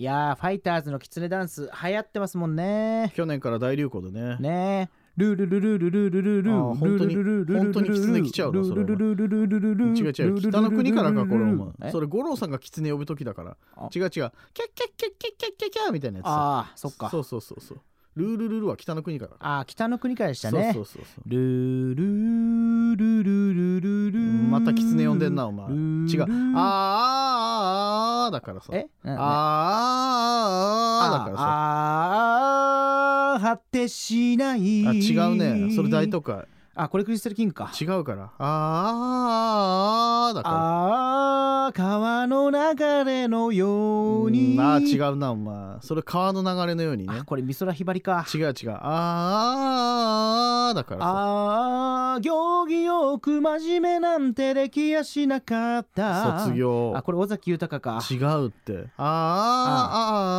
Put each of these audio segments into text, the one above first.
いやーファイターズのキツネダンス流行ってますもんね。去年から大流行でね。ね。えルルルルルルルルルル本当にルルルルルル本当にキツネ来ちゃうのそれはルルルルルルルル違う違う北の国からかこれお前えそれ五郎さんが狐呼ぶ時だからあ違う違うキャッキャッキャッキャッキャッキャッキャッキャッみたいなやつさああそっかそうそうそうそうルールルルは北の国から。ああ北の国からでしたね。そうそうそうそう。ルルルルルルルまた狐呼んでんなお前。違う。あーあーあーあーだからさ。え？なあーあーあーだからさ。ああ果てしない。あ違うね。それ大都会あこれクリスタルキングか。違うから。あーあーあーだかああ川の流れのよらうに。うんあー違うなお前。それ川の流れのようにね。あこれ美空ひばりか。違う違う。あーあだからさ。ああ行儀よく真面目なんてできやしなかった。卒業。あこれ尾崎豊か。違うって。あーあーあーあ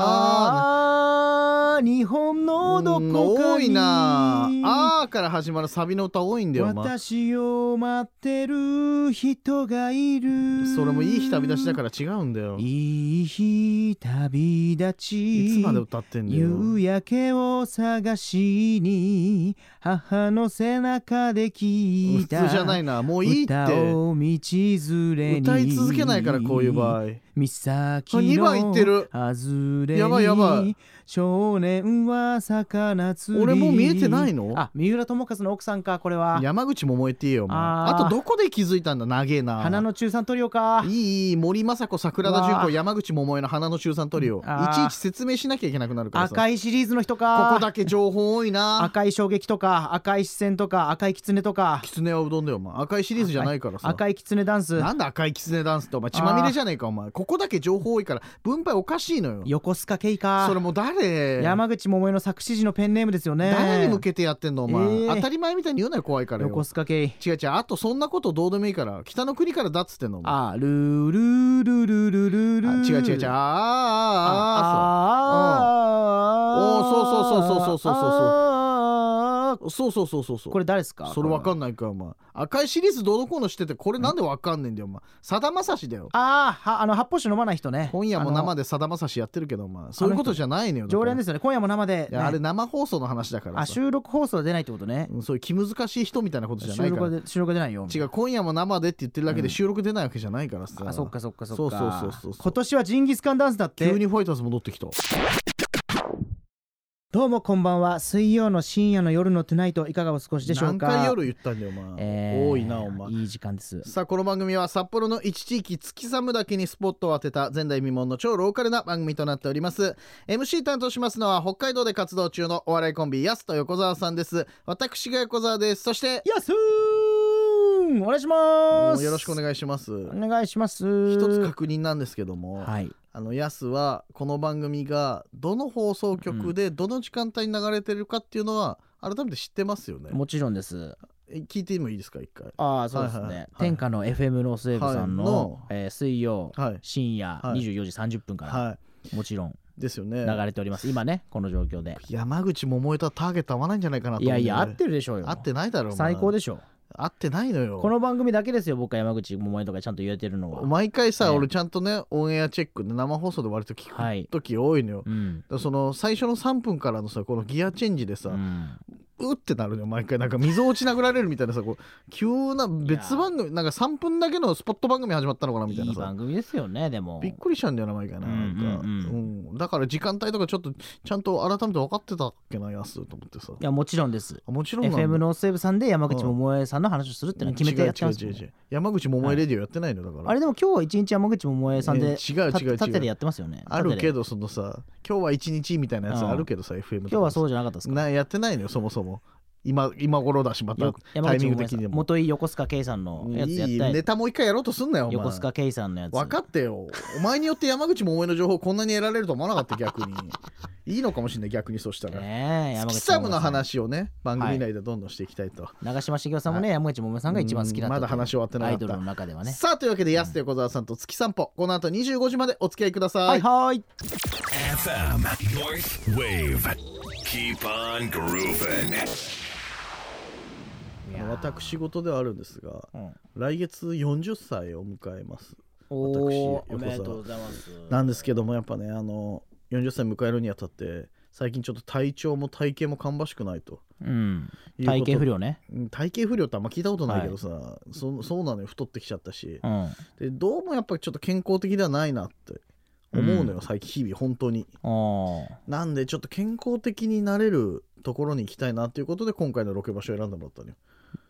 どうんこかに多いなあーから始まるサビの歌多いんだよお前私を待ってる人がいる。それもいい日旅立ちだから違うんだよ。いいい日旅立ち。つまで歌ってんだよ。夕焼けを探しに母の背中で聞いた。普通じゃないな。もういいって。歌を道連れに。歌い続けないからこういう場合。岬あ二番いってる。やばいやばい。少年は魚釣り。俺もう見えてないの？あ三浦友和の奥さんかこれは。山口百恵って言えよあー。あとどこで気づいたんだ？長えな。花の中産トリオか。いいいい森昌子桜田純子山口百恵の花の中産トリオいちいち説明しなきゃいけなくなるからさ。赤いシリーズの人こかこだけ情報多いな。赤い衝撃とか赤い視線とか赤い狐とか。狐はうどんだよお前。赤いシリーズじゃないからさ。赤い狐ダンス。なんだ赤い狐ダンスってお前血まみれじゃねえかお前。ここだけ情報多いから分配おかしいのよ。横須賀慶かそれもう誰？山口百恵の作詞時のペンネームですよね。誰に向けてやってんのお前、えー当たり前みたいに言うなよ怖いからよ。横須賀慶違う違うあとそんなことどうでもいいから北の国からだっつってんのあルールールルルルルあ違う違う違う。あーあーあーそうあおーそうそうそうそうそうそうそう。あーそうそうそうそうそう。これ誰ですか？それわかんんないかお前。赤いシリーズどうのこうのしててこれなんでわかんねえんだよお前。さだまさしだよ。あーはあの発泡酒飲まない人ね。今夜も生でさだまさしやってるけどお前。そういうことじゃないのよ常連ですすよね今夜も生で、いやあれ生放送の話だからあさ収録放送は出ないってことね。うんそういう気難しい人みたいなことじゃな収いから。録で収録出ないよ。違う今夜も生でって言ってるだけでうん。収録出ないわけじゃないからさ。あそっかそっかそっか。そうそうそうそう。今年はジンギスカンダンスだって。急にファイターズ戻ってきたどうもこんばんは。水曜の深夜の夜のトゥナイトいかがお過ごしでしょう何か回夜言ったんだよお前、えー多いなお前。いい時間です。さあこの番組は札幌の一地域月寒岳にスポットを当てた前代未聞の超ローカルな番組となっております。MC 担当しますのは北海道で活動中のお笑いコンビやすと横澤さんです。私が横澤です。そしてやすお願いします。よろしくお願いします。お願いします。一つ確認なんですけども、はいあのやすはこの番組がどの放送局でどの時間帯に流れてるかっていうのは改めて知ってますよね、もちろんです。え聞いてもいいですか一回。ああそうですね、はいはいはい。天下の FM ノースウェーブさんの,、はい。のえー水曜、はい。深夜はい。24時30分から、はもちろん。いですよね。流れております、今ねこの状況で。山口百恵とはターゲット合わないんじゃないかなといやいや合ってるでしょうよ。合ってないだろお前。最高でしょ合ってないのよ。この番組だけですよ僕は山口百恵とかちゃんと言えてるのは。毎回さ、ね俺ちゃんとねオンエアチェックで生放送で割と聞くはい。時多いのよ、だかうん、らその最初の3分からのさこのギアチェンジでさ、ううんってなるのよ毎回。なんかみぞおち殴られるみたいなさこう急な別番組なんか3分だけのスポット番組始まったのかなみたいいないさ番組ですよねでも。びっくりしたんだよな毎回。ななんか、うんうん。うん。だから時間帯とかちょっとちゃんと改めて分かってたっけなやすと思ってさ。いやもちろんです。あもちろん FM ノースウェーブさんで山口百恵さんの話をするっていうのは決めてやってますもん違う違う違う山口百恵レディオやってないのだから、あれでも今日は一日山口百恵さんでえ違う違う違う。縦でやってますよね。あるけどどそのさ今日は一日みたいなやつあるけどさ、FM とか。今日はそうじゃなかったですか？なやってないのよそもそも今今頃だしまたタイミング的にも。元井横須賀圭さんのやつやったいいいネタもう一回やろうとすんなよお前。横須賀圭さんのやつ。分かってよ。お前によって山口百恵の情報こんなに得られると思わなかった逆に。いいのかもしれない逆にそしたら、ねえ山口月サムの話をね番組内でどんどんしていきたいと、長嶋茂雄さんもね山口百恵さんが一番好きだったうんまだ話終わってなかった。アイドルの中ではね。さあというわけで安手横澤さんと月散歩この後25時までお付き合いください、はいはい。FM North Wave. Keep on grooving. 私事ではあるんですがうん。来月40歳を迎えます。おー私おめでとうございます。なんですけどもやっぱねあの40歳迎えるにあたって最近ちょっと体調も体型も芳しくないと。うん。いうこと。体型不良ね。うん体型不良ってあんま聞いたことないけどさ、そそうなのよ。太ってきちゃったし。うん。でどうもやっぱりちょっと健康的ではないなって思うのよ、うん。最近日々本当に。なんでちょっと健康的になれるところに行きたいなっていうことで今回のロケ場所を選んでもらったのよ。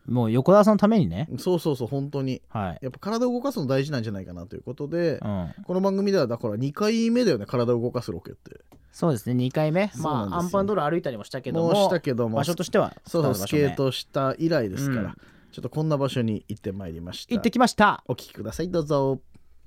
もう横田さんのためにね。そうそうそう本当に。はい。やっぱ体を動かすの大事なんじゃないかなということで、うん。この番組ではだから2回目だよね体を動かすロケって。そうですね2回目。そうなんですよ。まあアンパンドール歩いたりもしたけどももうしたけども場所としてはそうそうスケートトした以来ですから、うん。ちょっとこんな場所に行ってまいりました。行ってきました。お聞きくださいどうぞ。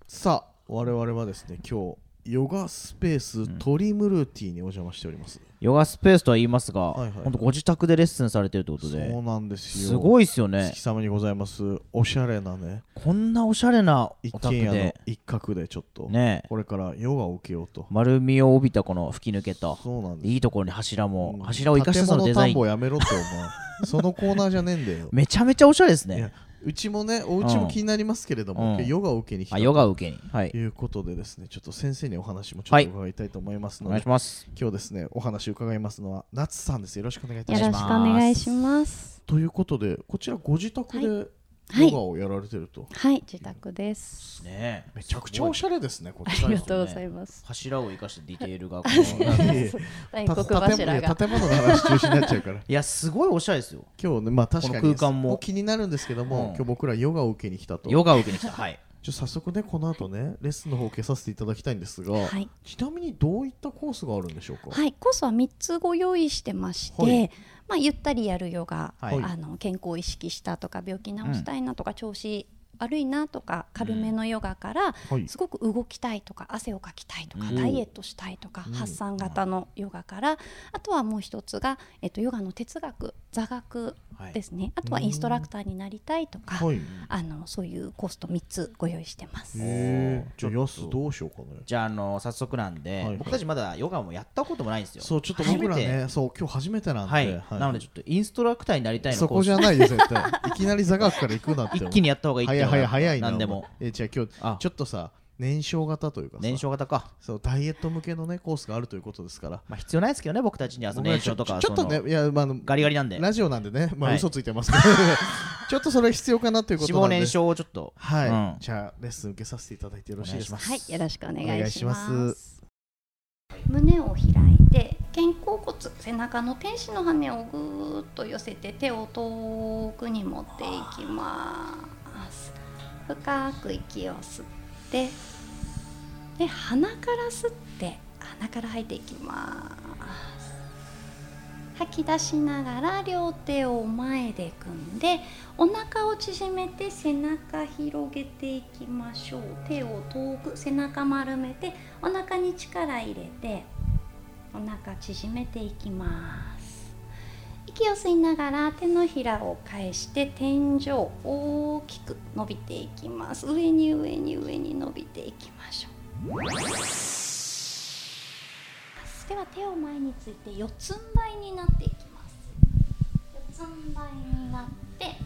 さあ我々はですね今日ヨガスペーストリムルーティーにお邪魔しております、ヨガスペースとは言いますが、はいはい。本当ご自宅でレッスンされてるってことで。そうなんですよ。すごいっすよね。月様にございます。おしゃれなね。こんなおしゃれな一お宅軒家ので一角でちょっと、ね。これからヨガを受けようと。丸みを帯びたこの吹き抜けとそうなんです。いいところに柱も、うん。柱を生かしたそのデザイン。建物田んぼやめろってお前 そのコーナーじゃねえんだよ。めちゃめちゃおしゃれですいやねうちもねお家も気になりますけれども、うん。ヨガを受けに来たあヨガを受けに。はい。ということでですねちょっと先生にお話もちょっと伺いたいと思いますので、お願いします。今日ですねお話伺いますのは夏さんです。よろしくお願いいたよろしくおします願いします。ということでこちらご自宅ではいヨガをやられてると、はい、自宅です。ね。めちゃくちゃおしゃれですねこっちありがとうございます。柱を生かしたディテールが 建物の話中心になっちゃうから。いやすごいおしゃれですよ。今日ねまあ確かにこの空間も。気になるんですけども、うん。今日僕らヨガを受けに来たと。ヨガを受けに来た。はい。じゃあ早速ねこの後ねレッスンの方を受けさせていただきたいんですが、はい、ちなみにどういったコースがあるんでしょうか、はい、コースは三つご用意してまして、はいまあゆったりやるヨガ、はい。あの健康を意識したとか病気治したいなとか、調子悪いなとか軽めのヨガから、はい。すごく動きたいとか汗をかきたいとか、うん。ダイエットしたいとか、発散型のヨガからあとはもう一つが、えっと、ヨガの哲学座学ですね、あとはインストラクターになりたいとか、はい。あのそういうコースと3つご用意してます。じゃあヤスどうしようかねじゃああの早速なんで、はい。僕たちまだヨガもやったこともないんですよ。そうちょっと僕ら初めねそう今日初めてなんで、はい、なのでちょっとインストラクターになりたいのそこじゃないよ絶対。いきなり座学から行くなって 一気にやった方がいいって早い早い早いな。何でも。えじゃあ今日あ。ちょっとさ燃焼型というかさ。燃焼型か。そうダイエット向けのねコースがあるということですから。まあ必要ないですけどね僕たちにはその燃焼とかちょちょっとねいやまああのガリガリなんで。ラジオなんでねまあはい。嘘ついてますけど。ちょっとそれ必要かなということなんで。脂肪燃焼をちょっと。はい、うん。じゃあレッスン受けさせていただいてよろしいですか？はい、よろしくお願いします。お願いします。胸を開いて肩甲骨背中の天使の羽をぐーっと寄せて手を遠くに持っていきます。深く息を吸ってで鼻から吸って鼻から吐いていきます。吐き出しながら両手を前で組んでお腹を縮めて背中広げていきましょう。手を遠く背中丸めてお腹に力入れてお腹縮めていきます。息を吸いながら手のひらを返して天井大きく伸びていきます。上に上に上に伸びていきましょう。では手を前について四つん這いになっていきます。四つん這いになって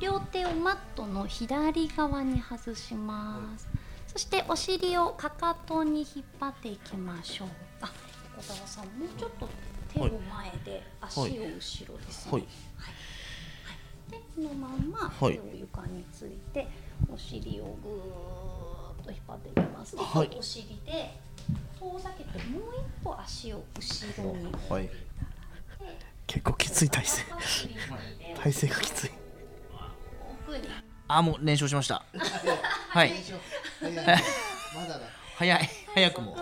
両手をマットの左側に外します。そしてお尻をかかとに引っ張っていきましょう。あ小沢さんもうちょっと手を前で足を後ろですね。はい。でこのまんま手はい。を床についてお尻をぐーっと引っ張っていきます。ではい。お尻で遠ざけてもう一歩足を後ろに。はい。結構きつい体勢。体勢がきつい。奥に。あもう燃焼しました。はい。まだだ。早い。早くも。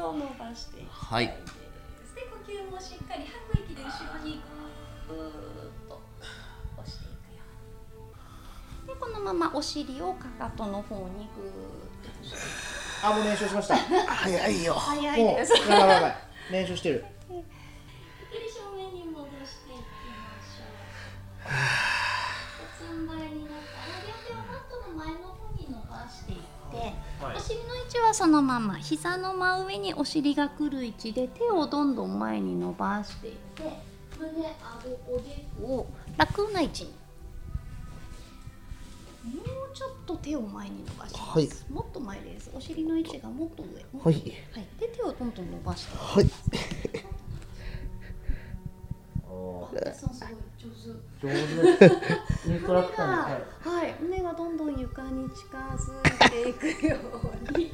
はい。で呼吸もしっかり後ろにぐーっと押していくように。でこのままお尻をかかとの方にぐーっと。押してあもう燃焼しました。早いよ。早い。です。やばいやばいやばい。燃焼してる。ゆっくり正面に戻していきましょう四つん這いになった。ら両手をマットの前の方に伸ばしていって、お尻の位置はそのまま膝の真上にお尻が来る位置で手をどんどん前に伸ばしていって胸顎おでこを楽な位置に。うちょっと手を前に伸ばします、はい。もっと前です。お尻の位置がもっと上。はい。上はい、で手をどんどん伸ばして。はい。上手。上手インストラクターに。がはい、胸がどんどん床に。近づいていくように。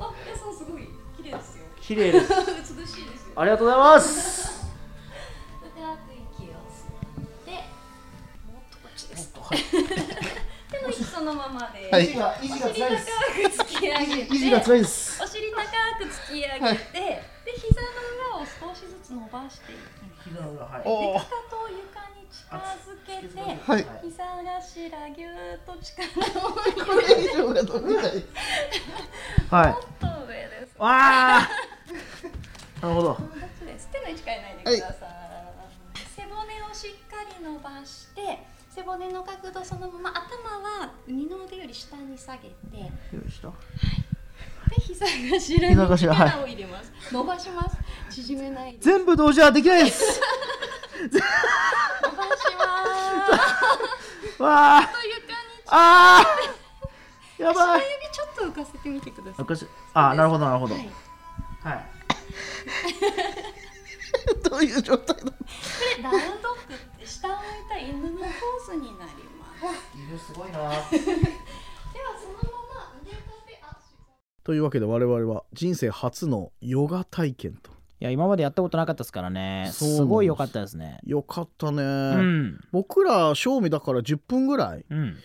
あ、安さんすごい綺麗ですよ綺麗です美しいですよありがとうございます深く息を吸ってもっとこっちですはい手の位置そのままで、はいお尻高く突き上げてお尻高く突き上げて、はいで膝の裏を少しずつ伸ばしていきますはい。おでかかとを床に近づけてはい。膝頭ぎゅーっと力をこれ以上が伸びないはい。もっと上です。わあ なるほど。手の位置変えないでください、背骨をしっかり伸ばして背骨の角度そのまま頭は二の腕より下に下げて。よいしょで膝頭に膝頭はい。力を入れます、伸ばします。縮めないで。全部同時はできないです。伸ばします。わあ。と床にあー。や足ばい。の指ちょっと浮かせてみてください。おかしいあなるほどなるほど。はい。はい。どういう状態だでラウンドッグって下を向いた犬のポーズになります。犬すごいなではそのまま腕立てあというわけで我々は人生初のヨガ体験と。いや今までやったことなかったですからね。す。すごい良かったですね。よかったね、うん。僕ら賞味だから10分ぐらい。うん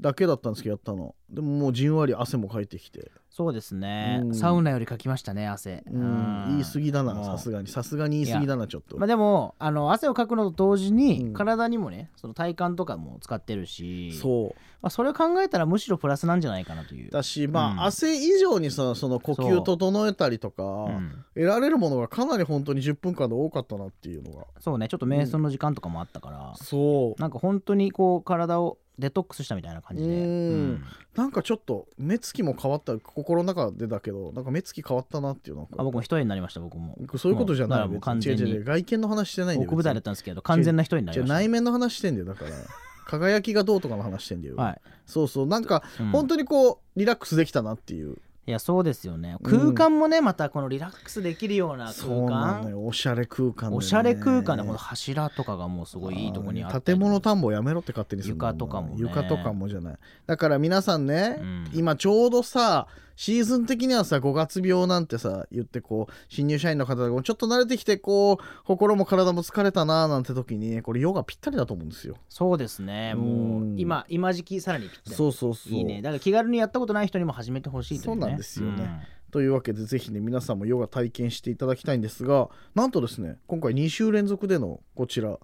だけだったんですけどやったの。でももうじんわり汗もかいてきて。そうですね。うん。サウナよりかきましたね汗。うん。言い過ぎだなもうさすがに。さすがに言い過ぎだなちょっと、まあでもあの汗をかくのと同時に、うん。体にもねその体幹とかも使ってるしそう。まあ、それを考えたらむしろプラスなんじゃないかなという。だしまあ、うん。汗以上にさその呼吸整えたりとか、う。ん得られるものがかなり本当に10分間で多かったなっていうのが。そうねちょっと瞑想の時間とかもあったから、そう。なんか本当にこう体をデトックスしたみたいな感じで。うん。なんかちょっと目つきも変わった心の中でだけどなんか目つき変わったなっていうのあ僕も一重になりました僕も。そういうことじゃないもう完全に。外見の話してないんだよ奥舞台だったんですけど完全な一重になりました。内面の話してんだよだから。輝きがどうとかの話してんだよ、はい、そうそう。なんかうん。本当にこうリラックスできたなっていういやそうですよね。うん。空間もねまたこのリラックスできるようなそう空間よ。おしゃれ空間でね。おしゃれ空間でこの柱とかがもうすごいいいとこにあったり建物田んぼやめろって勝手にする床とかもね。床とかもじゃない。だから皆さんね、うん。今ちょうどさシーズン的にはさ5月病なんてさ言ってこう新入社員の方がちょっと慣れてきてこう心も体も疲れたななんて時にこれヨガぴったりだと思うんですよ。そうですね。もううん。今今時期さらにぴったり。そうそうそう。いいね。だから気軽にやったことない人にも始めてほしいという、ね、そうなんですよね。というわけでぜひね皆さんもヨガ体験していただきたいんですがなんとですね今回2週連続でのこちら。うん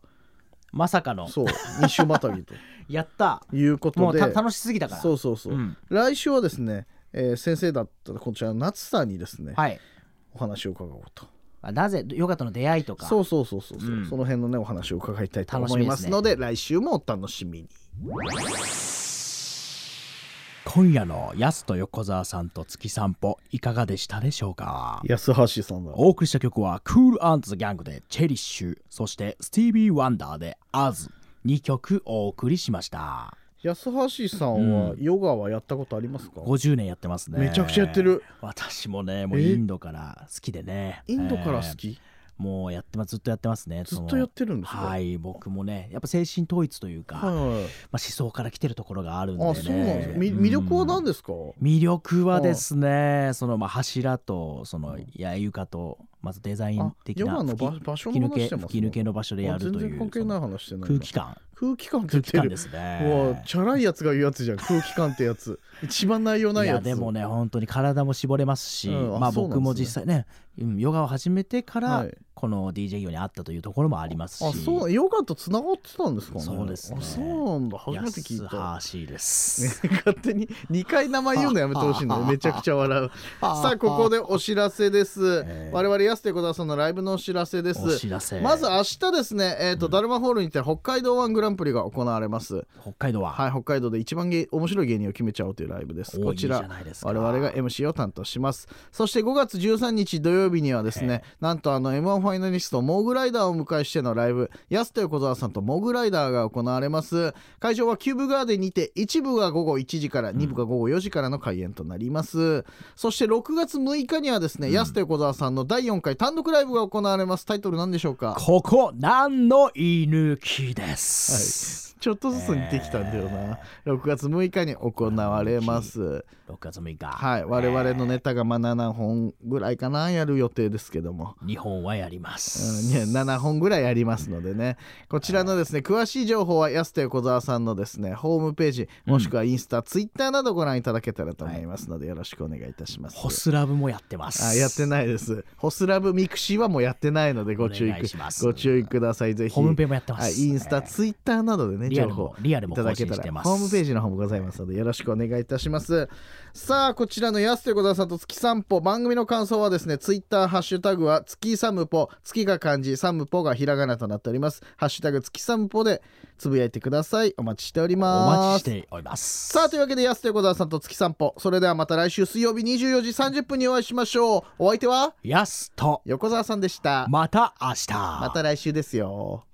まさかの。そう。2週またぎと。やった。いうことで。もうた楽しすぎたから。そうそうそう、うん。来週はですね、えー先生だったこちら夏さんにですね、はい。お話を伺おうと。あなぜヨガとの出会いとか。そうそうそうそうそう、うん。その辺のねお話を伺いたいと思いますので来週もお楽しみに。今夜のヤスと横澤さんと月散歩いかがでしたでしょうか？安橋さんだお送りした曲は Cool the Gang でチェリッシュ。そしてスティービー・ワンダーで As 2曲お送りしました安橋さんはヨガはやったことありますか、50年やってますね。めちゃくちゃやってる。私もねもうえインドから好きでね。インドから好えー。き、もうやってます。ずっとやってますねずっとやってるんですか？はい僕もねやっぱ精神統一というか、はい。はいまあ、思想から来てるところがあるんでね。あそうなんですか？み魅力は何でですか、魅力はですねそのまあ柱とそのや床とまずデザイン的な吹き抜け吹き抜けの場所でやるとあ全然いう関係ないその話してない。な空気感空気感って言ってるすね。もうチャラいやつが言うやつじゃん。空気感ってやつ。一番内容ないやつ。いやでもね本当に体も絞れますし、うん。あまあ僕も実際ね、うんヨガを始めてから、はい。この DJ 業にあったというところもありますし。あそうヨガとつながってたんですかね。そうですね。あそうなんだ。初めて聞い安た橋です、勝手に2回名前言うのやめてほしいの めちゃくちゃ笑う。さあここでお知らせです。えー。我々安手小田さんのライブのお知らせです。お知らせ。まず明日ですね、えーとダルマホールにて北海道ワングランプリが行われます。北海道は、はい北海道で一番芸面白い芸人を決めちゃおうというライブです。こちら我々が MC を担当します。そして5月13日土曜日にはですねなんとあの M1 ファイナリストモグライダーをお迎えしてのライブ安田横澤さんとモグライダーが行われます。会場はキューブガーデンにて一部が午後1時から2部が午後4時からの開演となります、そして6月6日にはですね、安田横澤さん。の第4回単独ライブが行われますタイトル何でしょうかここ何の居抜きです、ちょっとずつ似てきたんだよな、6月6日に行われます。6月6日。はい。我々のネタがまあ7本ぐらいかなやる予定ですけども。日本はやりまうんす、ね、7本ぐらいありますのでね。こちらのですね詳しい情報は安田横澤さんのですねホームページもしくはインスタ、ツイッターなどご覧いただけたらと思いますのでよろしくお願いいたします。ホスラブもやってます。あやってないです。ホスラブミクシーはもうやってないのでご注意お願いします。ご注意ください。ぜひ。ホームページもやってます。はいインスタ、ツイッターなどでねリアルもリアルもいただけたら更新してます。ホームページの方もございますのでよろしくお願いいたします。さあこちらの安手小沢さんと月散歩。番組の感想はですねツイッターハッシュタグは月サムポ月が漢字サムポがひらがなとなっております。ハッシュタグ月サムポでつぶやいてください。お待ちしておりおます。待ちしております。さあというわけで安手小沢さんと月散歩。それではまた来週水曜日24時30分にお会いしましょう。お相手は？やすと。横澤さんでした。また明日。また来週ですよ